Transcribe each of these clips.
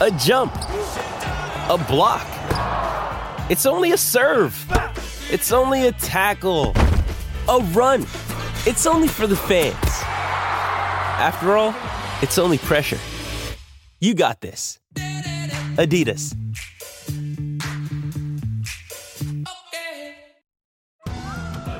a jump, a block. It's only a serve. It's only a tackle, a run. It's only for the fans. After all, it's only pressure. You got this. Adidas.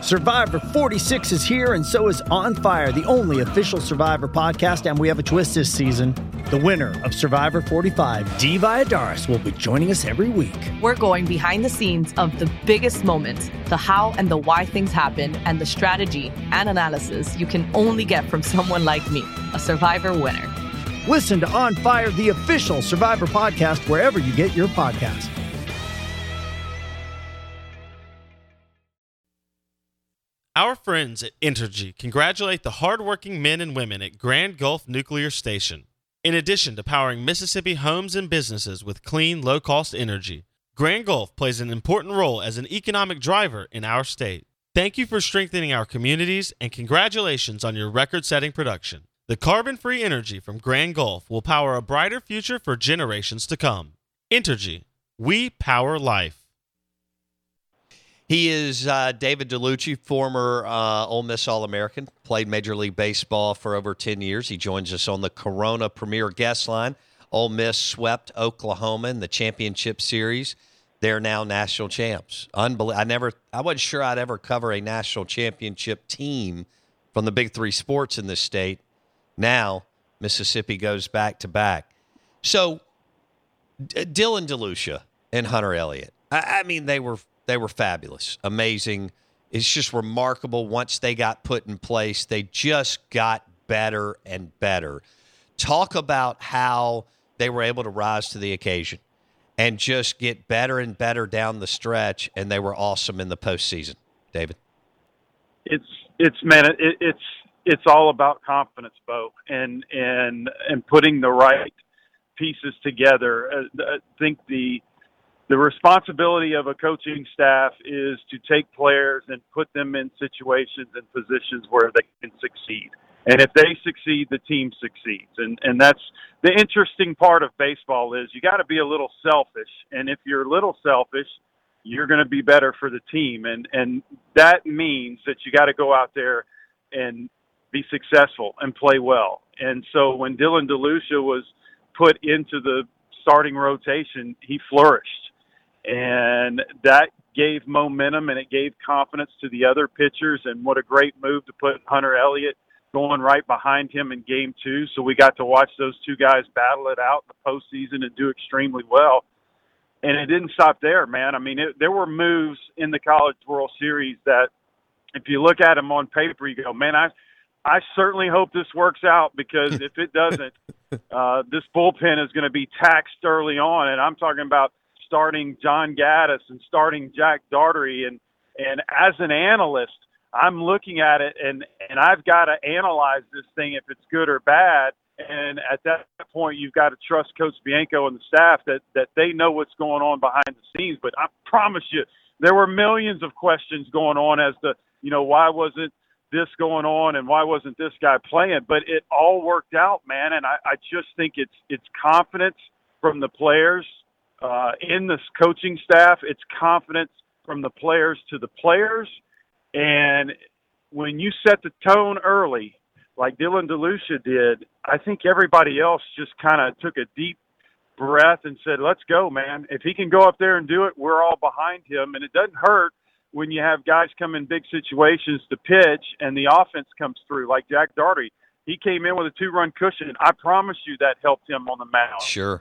Survivor 46 is here, and so is On Fire, the only official Survivor podcast. And we have a twist this season. The winner of Survivor 45, Dee Valladares, will be joining us every week. We're going behind the scenes of the biggest moments, the how and the why things happen, and the strategy and analysis you can only get from someone like me, a Survivor winner. Listen to On Fire, the official Survivor podcast, wherever you get your podcasts. Our friends at Entergy congratulate the hardworking men and women at Grand Gulf Nuclear Station. In addition to powering Mississippi homes and businesses with clean, low cost energy, Grand Gulf plays an important role as an economic driver in our state. Thank you for strengthening our communities and congratulations on your record setting production. The carbon free energy from Grand Gulf will power a brighter future for generations to come. Entergy, we power life. He is uh, David Dellucci, former uh, Ole Miss All American, played Major League Baseball for over 10 years. He joins us on the Corona Premier Guest Line. Ole Miss swept Oklahoma in the championship series. They're now national champs. Unbelievable. I never, I wasn't sure I'd ever cover a national championship team from the big three sports in this state. Now, Mississippi goes back to back. So, D- Dylan DeLucia and Hunter Elliott, I, I mean, they were they were fabulous, amazing. It's just remarkable once they got put in place, they just got better and better. Talk about how they were able to rise to the occasion and just get better and better down the stretch, and they were awesome in the postseason. David, it's it's man, it, it's it's all about confidence, Bo, and and and putting the right pieces together. Uh, I think the the responsibility of a coaching staff is to take players and put them in situations and positions where they can succeed. And if they succeed, the team succeeds. And and that's the interesting part of baseball is you got to be a little selfish. And if you're a little selfish, you're going to be better for the team. And and that means that you got to go out there and be successful and play well. And so when Dylan DeLucia was put into the starting rotation, he flourished and that gave momentum and it gave confidence to the other pitchers. And what a great move to put Hunter Elliott going right behind him in game two. So we got to watch those two guys battle it out in the postseason and do extremely well. And it didn't stop there, man. I mean, it, there were moves in the College World Series that, if you look at them on paper, you go, man, I, I certainly hope this works out because if it doesn't, uh, this bullpen is going to be taxed early on. And I'm talking about starting John Gaddis and starting Jack Dougherty and and as an analyst, I'm looking at it and and I've got to analyze this thing if it's good or bad. And at that point, you've got to trust Coach Bianco and the staff that that they know what's going on behind the scenes. But I promise you, there were millions of questions going on as to you know why wasn't this going on and why wasn't this guy playing? But it all worked out, man. And I, I just think it's it's confidence from the players uh, in this coaching staff. It's confidence from the players to the players. And when you set the tone early, like Dylan DeLucia did, I think everybody else just kind of took a deep breath and said, let's go, man. If he can go up there and do it, we're all behind him. And it doesn't hurt when you have guys come in big situations to pitch and the offense comes through, like Jack Dougherty. He came in with a two run cushion. I promise you that helped him on the mound. Sure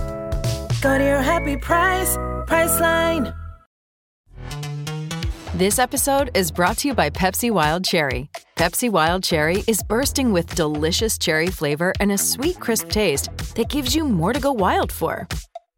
Go to your happy price, Priceline. This episode is brought to you by Pepsi Wild Cherry. Pepsi Wild Cherry is bursting with delicious cherry flavor and a sweet, crisp taste that gives you more to go wild for.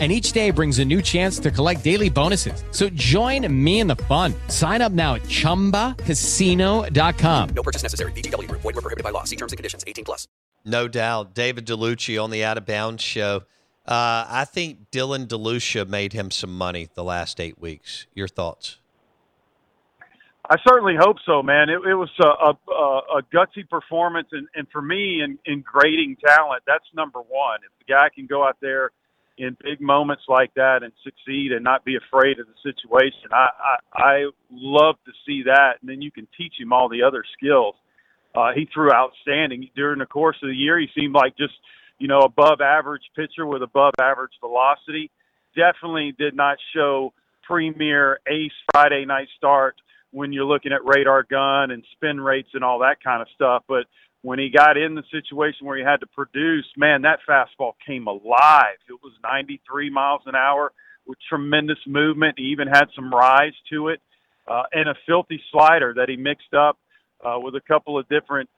and each day brings a new chance to collect daily bonuses. So join me in the fun. Sign up now at ChumbaCasino.com. No purchase necessary. VGW. Void were prohibited by law. See terms and conditions. 18 plus. No doubt. David Dellucci on the Out of Bounds show. Uh, I think Dylan DeLucia made him some money the last eight weeks. Your thoughts? I certainly hope so, man. It, it was a, a, a gutsy performance, and, and for me, in, in grading talent, that's number one. If the guy can go out there – in big moments like that and succeed and not be afraid of the situation. I, I, I love to see that, and then you can teach him all the other skills. Uh, he threw outstanding during the course of the year. He seemed like just you know above average pitcher with above average velocity. Definitely did not show premier ace Friday night start when you're looking at radar gun and spin rates and all that kind of stuff, but when he got in the situation where he had to produce, man, that fastball came alive. It was 93 miles an hour with tremendous movement. He even had some rise to it, uh, and a filthy slider that he mixed up uh, with a couple of different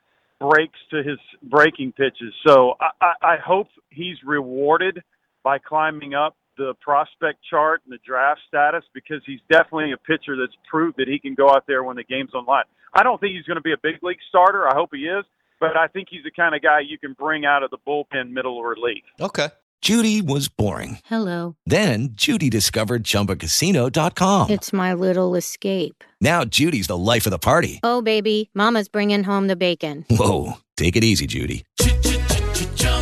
breaks to his breaking pitches. So I, I, I hope he's rewarded by climbing up the prospect chart and the draft status because he's definitely a pitcher that's proved that he can go out there when the game's on line. I don't think he's going to be a big league starter. I hope he is but I think he's the kind of guy you can bring out of the bullpen middle or relief. Okay. Judy was boring. Hello. Then Judy discovered ChumbaCasino.com. It's my little escape. Now Judy's the life of the party. Oh, baby, Mama's bringing home the bacon. Whoa, take it easy, Judy.